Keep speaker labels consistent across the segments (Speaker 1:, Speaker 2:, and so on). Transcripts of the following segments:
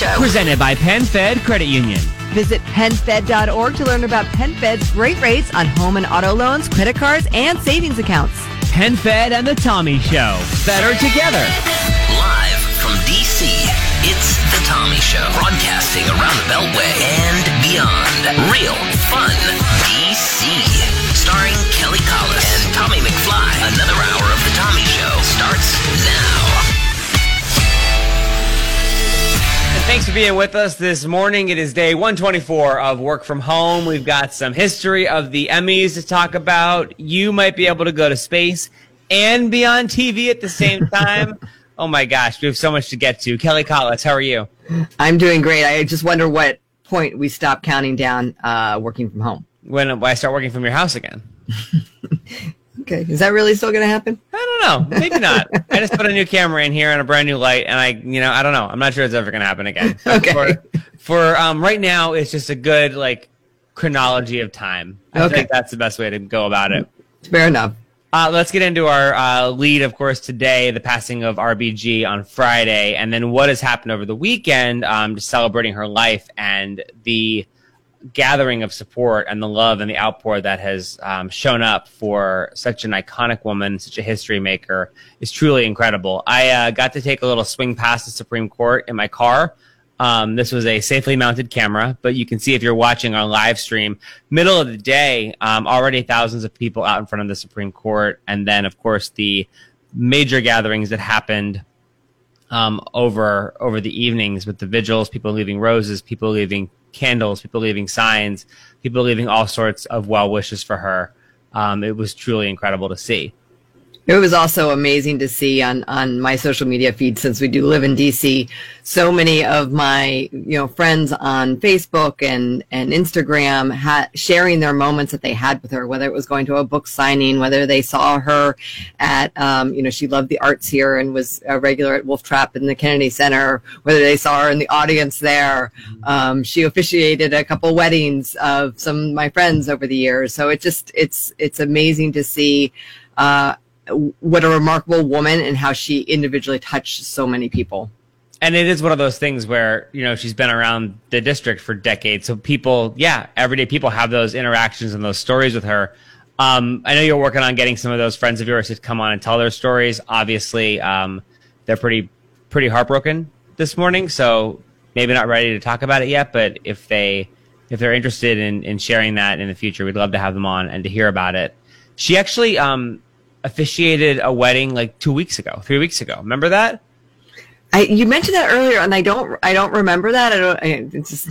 Speaker 1: Show.
Speaker 2: Presented by PenFed Credit Union.
Speaker 3: Visit PenFed.org to learn about PenFed's great rates on home and auto loans, credit cards, and savings accounts.
Speaker 2: PenFed and the Tommy Show. Better together.
Speaker 4: Live from DC, it's The Tommy Show. Broadcasting around the Beltway and beyond. Real fun DC. Starring Kelly Collis and Tommy McFly. Another hour of The Tommy Show starts now.
Speaker 2: Thanks for being with us this morning. It is day 124 of work from home. We've got some history of the Emmys to talk about. You might be able to go to space and be on TV at the same time. oh my gosh, we have so much to get to. Kelly Collis, how are you?
Speaker 3: I'm doing great. I just wonder what point we stop counting down uh, working from home.
Speaker 2: When I start working from your house again.
Speaker 3: Okay, is that really still going to happen?
Speaker 2: I don't know. Maybe not. I just put a new camera in here and a brand new light, and I, you know, I don't know. I'm not sure it's ever going to happen again.
Speaker 3: Okay.
Speaker 2: For, for um, right now, it's just a good like chronology of time. I
Speaker 3: Okay.
Speaker 2: think that's the best way to go about it.
Speaker 3: Fair enough.
Speaker 2: Uh, let's get into our uh, lead, of course, today, the passing of RBG on Friday, and then what has happened over the weekend, um, just celebrating her life and the gathering of support and the love and the outpour that has um, shown up for such an iconic woman, such a history maker, is truly incredible. I uh, got to take a little swing past the Supreme Court in my car. Um, this was a safely mounted camera, but you can see if you're watching our live stream, middle of the day, um, already thousands of people out in front of the Supreme Court, and then of course the major gatherings that happened um, over over the evenings with the vigils, people leaving roses, people leaving candles, people leaving signs, people leaving all sorts of well wishes for her. Um, it was truly incredible to see.
Speaker 3: It was also amazing to see on, on my social media feed since we do live in DC. So many of my you know friends on Facebook and and Instagram ha- sharing their moments that they had with her, whether it was going to a book signing, whether they saw her at um, you know she loved the arts here and was a regular at Wolf Trap in the Kennedy Center, whether they saw her in the audience there. Um, she officiated a couple weddings of some of my friends over the years, so it just it's it's amazing to see. Uh, what a remarkable woman and how she individually touched so many people.
Speaker 2: and it is one of those things where you know she's been around the district for decades. So people yeah everyday people have those interactions and those stories with her. Um, i know you're working on getting some of those friends of yours to come on and tell their stories. Obviously um, they're pretty pretty heartbroken this morning so maybe not ready to talk about it yet but if they if they're interested in, in sharing that in the future we'd love to have them on and to hear about it. She actually um, officiated a wedding like two weeks ago three weeks ago remember that
Speaker 3: I, you mentioned that earlier, and I don't, I don't remember that. I don't. I, it's just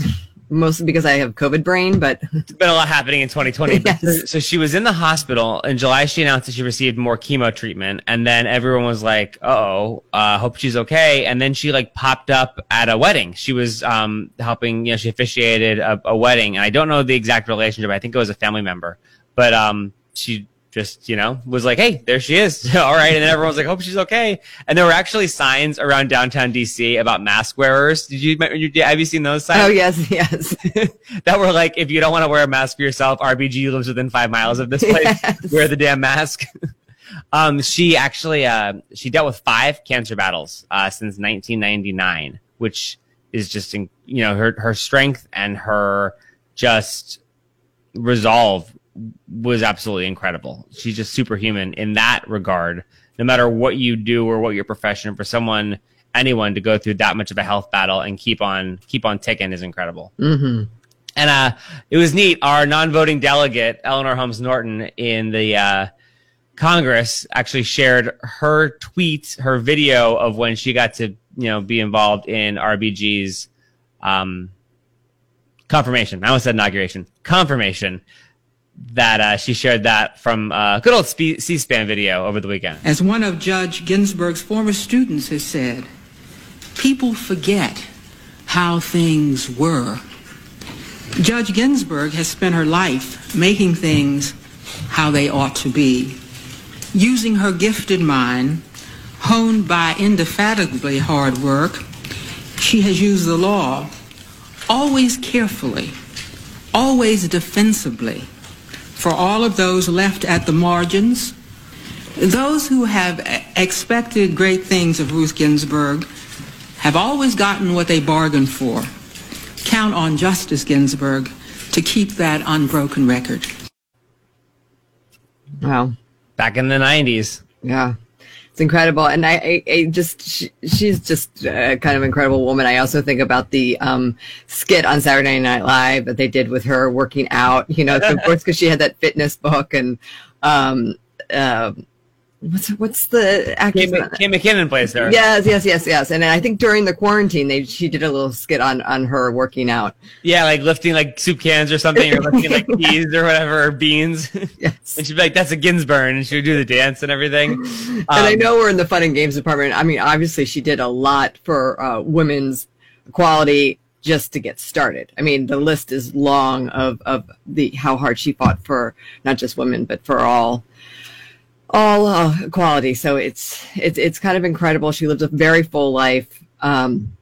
Speaker 3: mostly because I have COVID brain, but
Speaker 2: There's been a lot happening in 2020.
Speaker 3: Yes.
Speaker 2: So, so she was in the hospital in July. She announced that she received more chemo treatment, and then everyone was like, "Oh, uh, hope she's okay." And then she like popped up at a wedding. She was um, helping. You know, she officiated a, a wedding, and I don't know the exact relationship. I think it was a family member, but um, she just you know was like, "Hey, there she is." All right, and then everyone was like, "Hope she's okay." And there were actually signs around downtown DC about mask wearers. Did you have you seen those signs?
Speaker 3: oh yes, yes,
Speaker 2: that were like, if you don't want to wear a mask for yourself, RBG lives within five miles of this place.
Speaker 3: Yes.
Speaker 2: Wear the damn mask. um, she actually uh, she dealt with five cancer battles uh, since 1999, which is just in, you know her her strength and her just resolve was absolutely incredible. She's just superhuman in that regard. No matter what you do or what your profession, for someone anyone to go through that much of a health battle and keep on keep on ticking is incredible.
Speaker 3: hmm
Speaker 2: And uh, it was neat. Our non-voting delegate, Eleanor Holmes Norton, in the uh, Congress, actually shared her tweet, her video of when she got to, you know, be involved in RBG's um, confirmation. I almost said inauguration. Confirmation that uh, she shared that from uh, good old C-SPAN video over the weekend.
Speaker 5: As one of Judge Ginsburg's former students has said, people forget how things were. Judge Ginsburg has spent her life making things how they ought to be. Using her gifted mind, honed by indefatigably hard work, she has used the law always carefully, always defensively, for all of those left at the margins, those who have expected great things of Ruth Ginsburg have have always gotten what they bargained for. Count on Justice Ginsburg to keep that unbroken record.
Speaker 3: Wow.
Speaker 2: Back in the 90s.
Speaker 3: Yeah. It's incredible. And I, I, I just, she, she's just a kind of incredible woman. I also think about the um, skit on Saturday Night Live that they did with her working out, you know, of course, because she had that fitness book and, um, uh, what's what's the actress?
Speaker 2: Kate, Kate McKinnon plays there.
Speaker 3: Yes, yes, yes, yes. And I think during the quarantine, they she did a little skit on on her working out.
Speaker 2: Yeah, like lifting like soup cans or something, or lifting like peas or whatever, or beans.
Speaker 3: Yes.
Speaker 2: and she'd be like, "That's a Ginsburg," and she would do the dance and everything.
Speaker 3: and I
Speaker 2: Um,
Speaker 3: know we're in the fun and games department. I mean, obviously, she did a lot for uh, women's equality just to get started. I mean, the list is long of of the how hard she fought for not just women but for all all uh, equality. So it's it's it's kind of incredible. She lived a very full life. Um,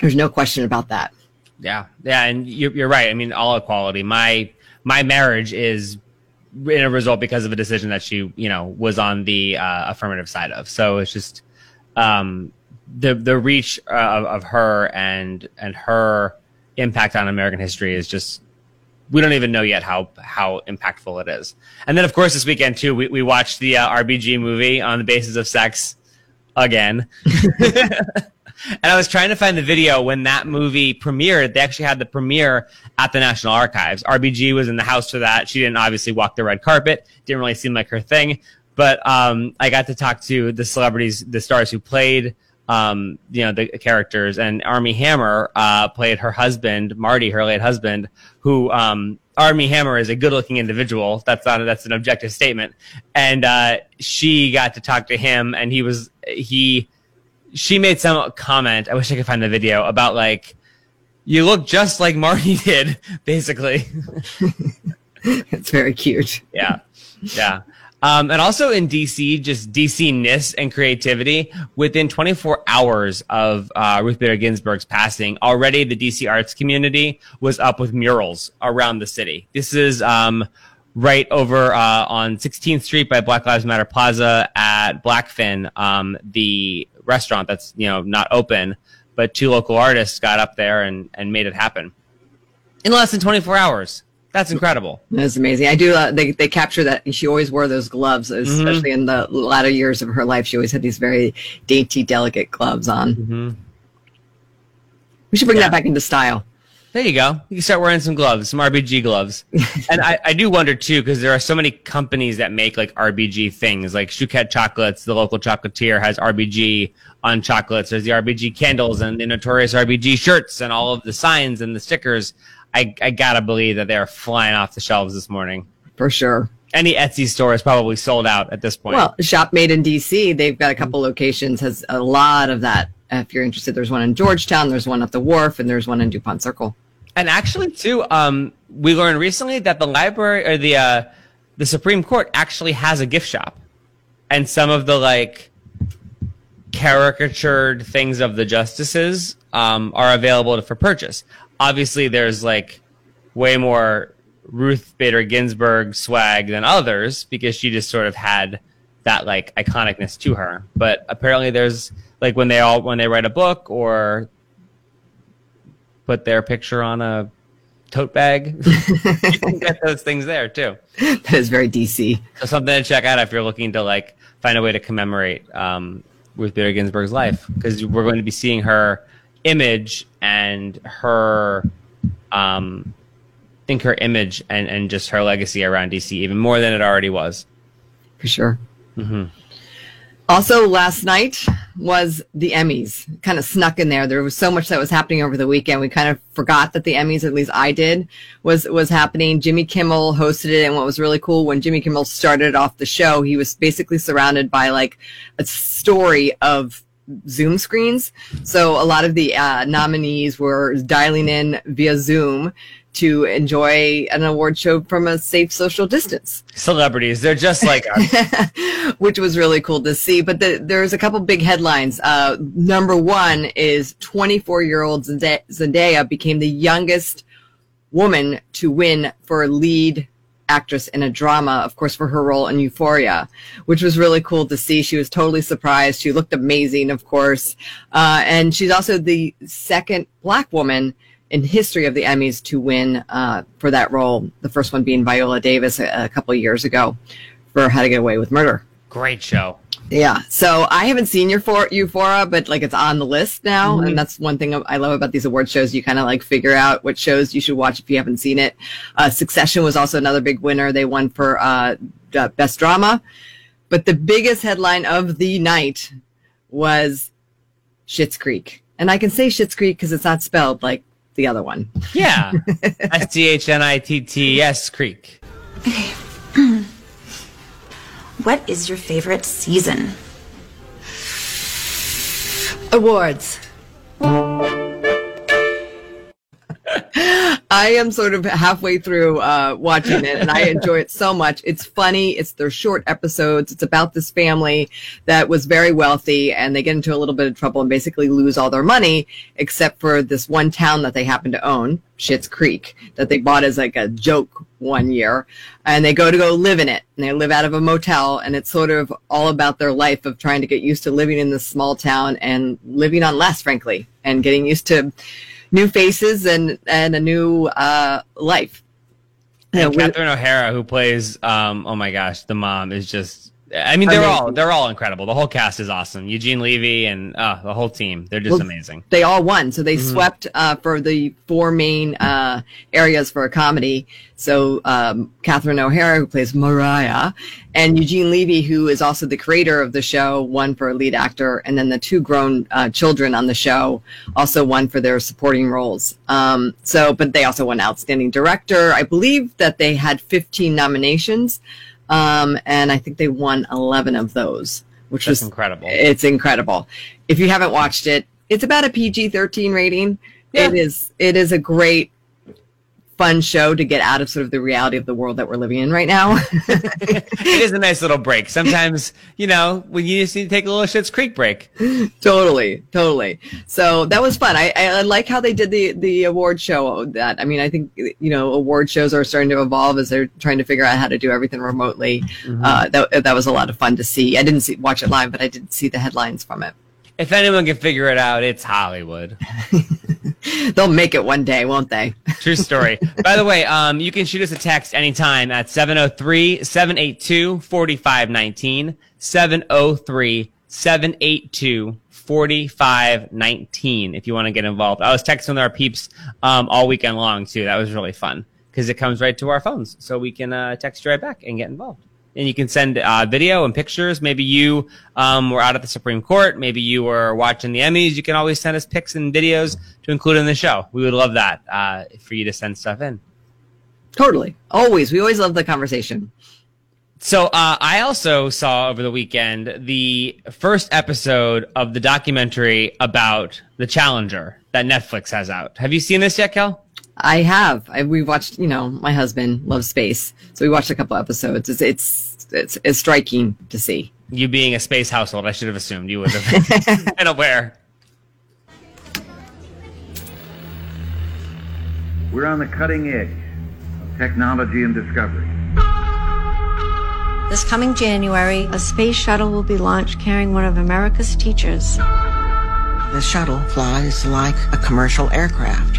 Speaker 3: there's no question about that.
Speaker 2: Yeah, yeah, and you're, you're right. I mean, all equality. My my marriage is in a result because of a decision that she, you know, was on the uh, affirmative side of. So it's just um, the the reach uh, of, of her and and her impact on American history is just we don't even know yet how how impactful it is. And then of course this weekend too, we we watched the uh, RBG movie on the basis of sex again. and I was trying to find the video when that movie premiered. They actually had the premiere at the National Archives. RBG was in the house for that. She didn't obviously walk the red carpet. Didn't really seem like her thing. But um, I got to talk to the celebrities, the stars who played, um, you know, the characters. And Armie Hammer uh, played her husband, Marty, her late husband, who um, Armie Hammer is a good-looking individual. That's not that's an objective statement. And uh, she got to talk to him, and he was he she made some comment. I wish I could find the video about like you look just like Marty did, basically.
Speaker 3: It's very cute.
Speaker 2: yeah, yeah. Um, and also in DC, just DC ness and creativity. Within 24 hours of uh, Ruth Bader Ginsburg's passing, already the DC arts community was up with murals around the city. This is um, right over uh, on 16th Street by Black Lives Matter Plaza at Blackfinn, um, the restaurant that's you know not open, but two local artists got up there and and made it happen in less than 24 hours. That's incredible.
Speaker 3: That's amazing. I do. Uh, they they capture that she always wore those gloves, especially in the latter years of her life. She always had these very dainty, delicate gloves on.
Speaker 2: Mhm.
Speaker 3: We should bring
Speaker 2: Yeah.
Speaker 3: that back into style.
Speaker 2: There you go. You can start wearing some gloves, some RBG gloves. and I, I do wonder too, because there are so many companies that make like RBG things, like Chouquette Chocolates, the local chocolatier has RBG on chocolates. There's the RBG candles and the notorious RBG shirts and all of the signs and the stickers. I, I gotta believe that they're flying off the shelves this morning.
Speaker 3: For sure.
Speaker 2: Any Etsy store is probably sold out at this point.
Speaker 3: Well, Shop Made in DC, they've got a couple locations, has a lot of that. If you're interested, there's one in Georgetown, there's one at the Wharf, and there's one in DuPont Circle.
Speaker 2: And actually, too, um, we learned recently that the library or the uh, the Supreme Court actually has a gift shop, and some of the like caricatured things of the justices um, are available for purchase. Obviously, there's like way more Ruth Bader Ginsburg swag than others because she just sort of had that like iconicness to her. But apparently, there's like when they all when they write a book or put their picture on a tote bag. you can get those things there too.
Speaker 3: That is very DC.
Speaker 2: So something to check out if you're looking to like find a way to commemorate um, Ruth Bader Ginsburg's life, because we're going to be seeing her image and her, um, I think her image and and just her legacy around DC even more than it already was.
Speaker 3: For sure.
Speaker 2: hmm
Speaker 3: Also, last night was the Emmys. Kind of snuck in there. There was so much that was happening over the weekend. We kind of forgot that the Emmys, at least I did, was was happening. Jimmy Kimmel hosted it, and what was really cool when Jimmy Kimmel started off the show, he was basically surrounded by like a story of Zoom screens. So a lot of the uh, nominees were dialing in via Zoom to enjoy an award show from a safe social distance
Speaker 2: Celebrities, they're just like us.
Speaker 3: which was really cool to see. But the, there's a couple big headlines. Uh, number one is 24 year old Zendaya became the youngest woman to win for lead actress in a drama, of course, for her role in Euphoria, which was really cool to see. She was totally surprised. She looked amazing, of course. Uh, and she's also the second black woman in history of the Emmys to win uh, for that role. The first one being Viola Davis a, a couple years ago for How to Get Away with Murder.
Speaker 2: Great show.
Speaker 3: Yeah. So I haven't seen your Euphoria, but like it's on the list now. Mm-hmm. And that's one thing I love about these award shows. You kind of like figure out what shows you should watch if you haven't seen it. Uh, Succession was also another big winner. They won for uh, Best Drama. But the biggest headline of the night was Schitt's Creek. And I can say Schitt's Creek because it's not spelled like the other one.
Speaker 2: Yeah. S T H N I T T S Creek.
Speaker 1: Okay. What is your favorite season?
Speaker 3: Awards. I am sort of halfway through uh, watching it, and I enjoy it so much. It's funny. It's their short episodes. It's about this family that was very wealthy, and they get into a little bit of trouble and basically lose all their money, except for this one town that they happen to own, Schitt's Creek, that they bought as like a joke one year, and they go to go live in it, and they live out of a motel, and it's sort of all about their life of trying to get used to living in this small town and living on less, frankly, and getting used to new faces and and a new uh, life.
Speaker 2: And Catherine O'Hara, who plays, um, oh my gosh, the mom is just. I mean, they're amazing. all they're all incredible. The whole cast is awesome. Eugene Levy and uh, the whole team, they're just well, amazing.
Speaker 3: They all won, so they mm-hmm. swept uh, for the four main uh, areas for a comedy. So um, Catherine O'Hara, who plays Moira, and Eugene Levy, who is also the creator of the show, won for lead actor, and then the two grown uh, children on the show also won for their supporting roles. Um, so, but they also won outstanding director. I believe that they had 15 nominations, um, and I think they won 11 of those, which
Speaker 2: That's
Speaker 3: was
Speaker 2: incredible.
Speaker 3: It's incredible. If you haven't watched it, it's about a PG-13 rating. Yeah. It is. It is a great fun show to get out of sort of the reality of the world that we're living in right now.
Speaker 2: it is a nice little break. Sometimes, you know, when you just need to take a little Schitt's Creek break.
Speaker 3: totally, totally. So that was fun. I, I like how they did the the award show. That I mean, I think you know, award shows are starting to evolve as they're trying to figure out how to do everything remotely. Mm-hmm. Uh, that that was a lot of fun to see. I didn't see, watch it live, but I did see the headlines from it.
Speaker 2: If anyone can figure it out, it's Hollywood.
Speaker 3: They'll make it one day, won't they?
Speaker 2: True story. By the way, um, you can shoot us a text anytime at 703 782 4519. 703 782 4519 if you want to get involved. I was texting with our peeps um, all weekend long, too. That was really fun because it comes right to our phones. So we can uh, text you right back and get involved and you can send uh, video and pictures. Maybe you um, were out at the Supreme Court. Maybe you were watching the Emmys. You can always send us pics and videos to include in the show. We would love that uh, for you to send stuff in.
Speaker 3: Totally. Always. We always love the conversation.
Speaker 2: So uh, I also saw over the weekend the first episode of the documentary about the Challenger that Netflix has out. Have you seen this yet, Kel?
Speaker 3: I have. I, we watched. You know, my husband loves space, so we watched a couple episodes. It's it's it's, it's striking to see.
Speaker 2: You being a space household, I should have assumed you would have been aware.
Speaker 6: We're on the cutting edge of technology and discovery.
Speaker 7: This coming January, a space shuttle will be launched carrying one of America's teachers.
Speaker 8: The shuttle flies like a commercial aircraft.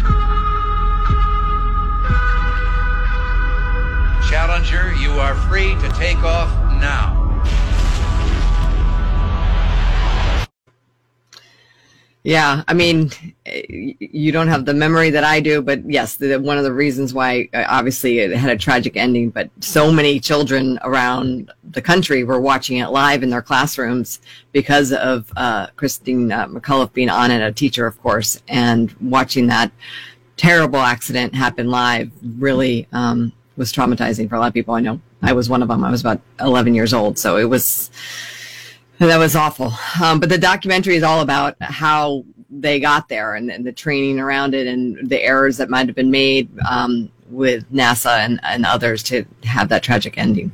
Speaker 6: You are free to take off now.
Speaker 3: Yeah, I mean, you don't have the memory that I do, but yes, the, one of the reasons why uh, obviously it had a tragic ending, but so many children around the country were watching it live in their classrooms because of uh, Christine uh, McAuliffe being on it, a teacher, of course, and watching that terrible accident happen live really um, was traumatizing for a lot of people. I know I was one of them. I was about 11 years old, so it was that was awful. Um, but the documentary is all about how they got there and, and, the training around it and the errors that might have been made um, with NASA and, and others to have that tragic ending.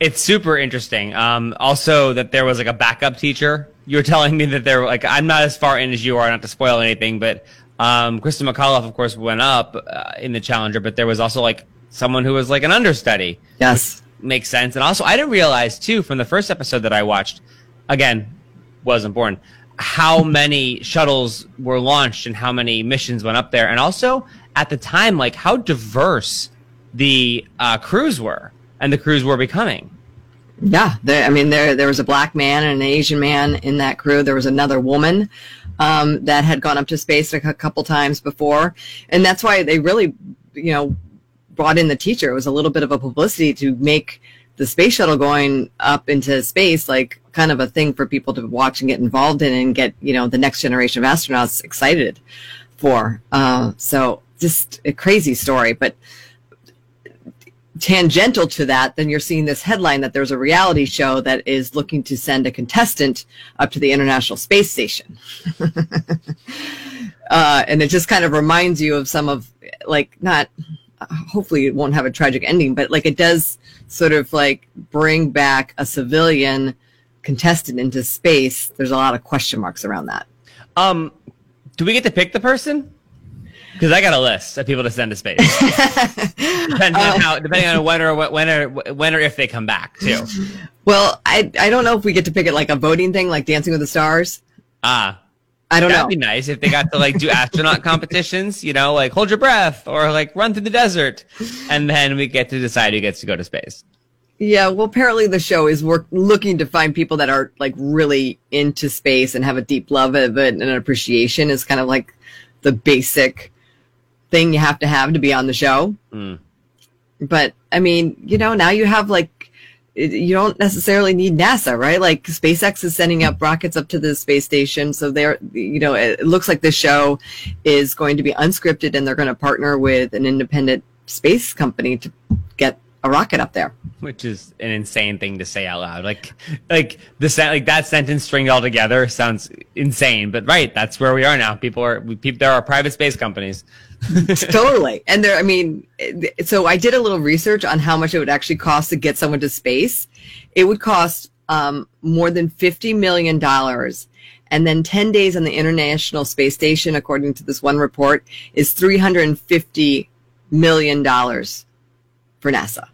Speaker 2: It's super interesting. Um, also, that there was like a backup teacher. You were telling me that there, like, I'm not as far in as you are, not to spoil anything, but um, Kristen McAuliffe, of course, went up uh, in the Challenger, but there was also like someone who was like an understudy.
Speaker 3: Yes.
Speaker 2: Makes sense. And also, I didn't realize too from the first episode that I watched. Again, wasn't born. How many shuttles were launched and how many missions went up there, and also at the time, like how diverse the uh, crews were and the crews were becoming.
Speaker 3: Yeah, there, I mean, there there was a black man and an Asian man in that crew. There was another woman um, that had gone up to space a cou- couple times before, and that's why they really, you know, brought in the teacher. It was a little bit of a publicity to make the space shuttle going up into space like kind of a thing for people to watch and get involved in and get you know the next generation of astronauts excited for. Uh, so just a crazy story, but tangential to that, then you're seeing this headline that there's a reality show that is looking to send a contestant up to the International Space Station. uh, and it just kind of reminds you of some of, like, not, hopefully it won't have a tragic ending, but like it does sort of like bring back a civilian contestant into space. There's a lot of question marks around that.
Speaker 2: Um, do we get to pick the person? Because I got a list of people to send to space. depending on how, depending on when or when or when or if they come back too.
Speaker 3: Well, I I don't know if we get to pick it like a voting thing, like Dancing with the Stars.
Speaker 2: Ah,
Speaker 3: I don't know.
Speaker 2: that'd be nice if they got to like do astronaut competitions. You know, like hold your breath or like run through the desert, and then we get to decide who gets to go to space.
Speaker 3: Yeah, well, apparently the show is work looking to find people that are like really into space and have a deep love of it and an appreciation is kind of like the basic thing you have to have to be on the show.
Speaker 2: Mm.
Speaker 3: But I mean, you know, now you have like you don't necessarily need NASA, right? Like SpaceX is sending up rockets up to the space station, so they're you know, it it looks like this show is going to be unscripted and they're going to partner with an independent space company to get a rocket up there.
Speaker 2: Which is an insane thing to say out loud. Like, like the sen- like that sentence stringed all together sounds insane. But right, that's where we are now. People are we, people, there are private space companies.
Speaker 3: totally. And there, I mean, so I did a little research on how much it would actually cost to get someone to space. It would cost um, more than $50 million. And then 10 days on the International Space Station, according to this one report, is $350 million for NASA.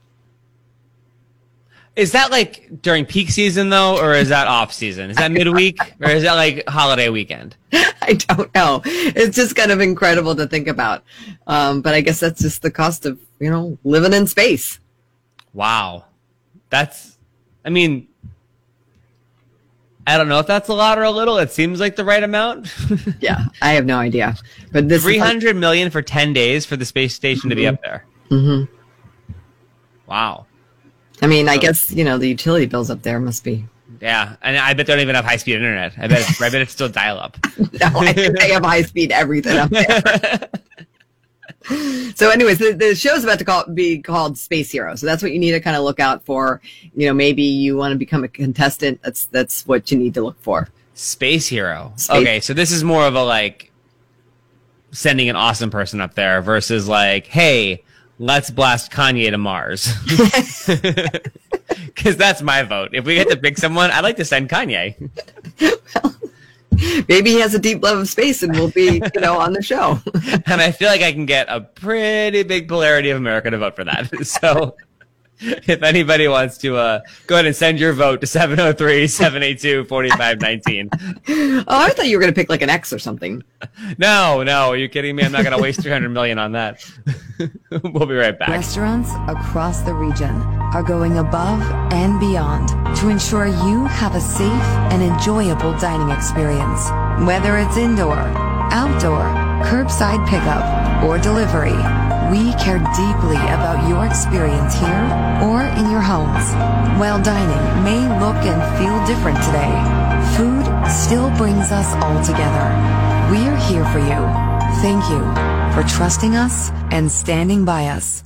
Speaker 2: Is that like during peak season though, or is that off season? Is that midweek, or is that like holiday weekend?
Speaker 3: I don't know. It's just kind of incredible to think about. Um, but I guess that's just the cost of, you know, living in space.
Speaker 2: Wow, that's. I mean, I don't know if that's a lot or a little. It seems like the right amount.
Speaker 3: Yeah, I have no idea. But this is like-
Speaker 2: hundred million for ten days for the space station to be up there.
Speaker 3: Mhm.
Speaker 2: Wow.
Speaker 3: I mean, I guess you know the utility bills up there must be.
Speaker 2: Yeah, and I bet they don't even have high speed internet. I bet it's, I bet it's still dial up.
Speaker 3: No, I think they have high speed everything up there. so, anyways, the, the show's about to call, be called Space Hero. So that's what you need to kind of look out for. You know, maybe you want to become a contestant. That's that's what you need to look for.
Speaker 2: Space hero.
Speaker 3: Space-
Speaker 2: Okay, so this is more of a like sending an awesome person up there versus like, hey, let's blast Kanye to Mars. Because that's my vote. If we get to pick someone, I'd like to send Kanye.
Speaker 3: Maybe he has a deep love of space and will be, you know, on the show.
Speaker 2: And I feel like I can get a pretty big polarity of America to vote for that. So if anybody wants to uh, go ahead and send your vote to 703 782 4519.
Speaker 3: oh, I thought you were going to pick like an X or something.
Speaker 2: No, no, are you kidding me? I'm not going to waste 300 million on that. we'll be right back.
Speaker 9: Restaurants across the region are going above and beyond to ensure you have a safe and enjoyable dining experience. Whether it's indoor, outdoor, curbside pickup, or delivery, we care deeply about your experience here or in your homes. While dining may look and feel different today, food still brings us all together. We're here for you. Thank you for trusting us and standing by us.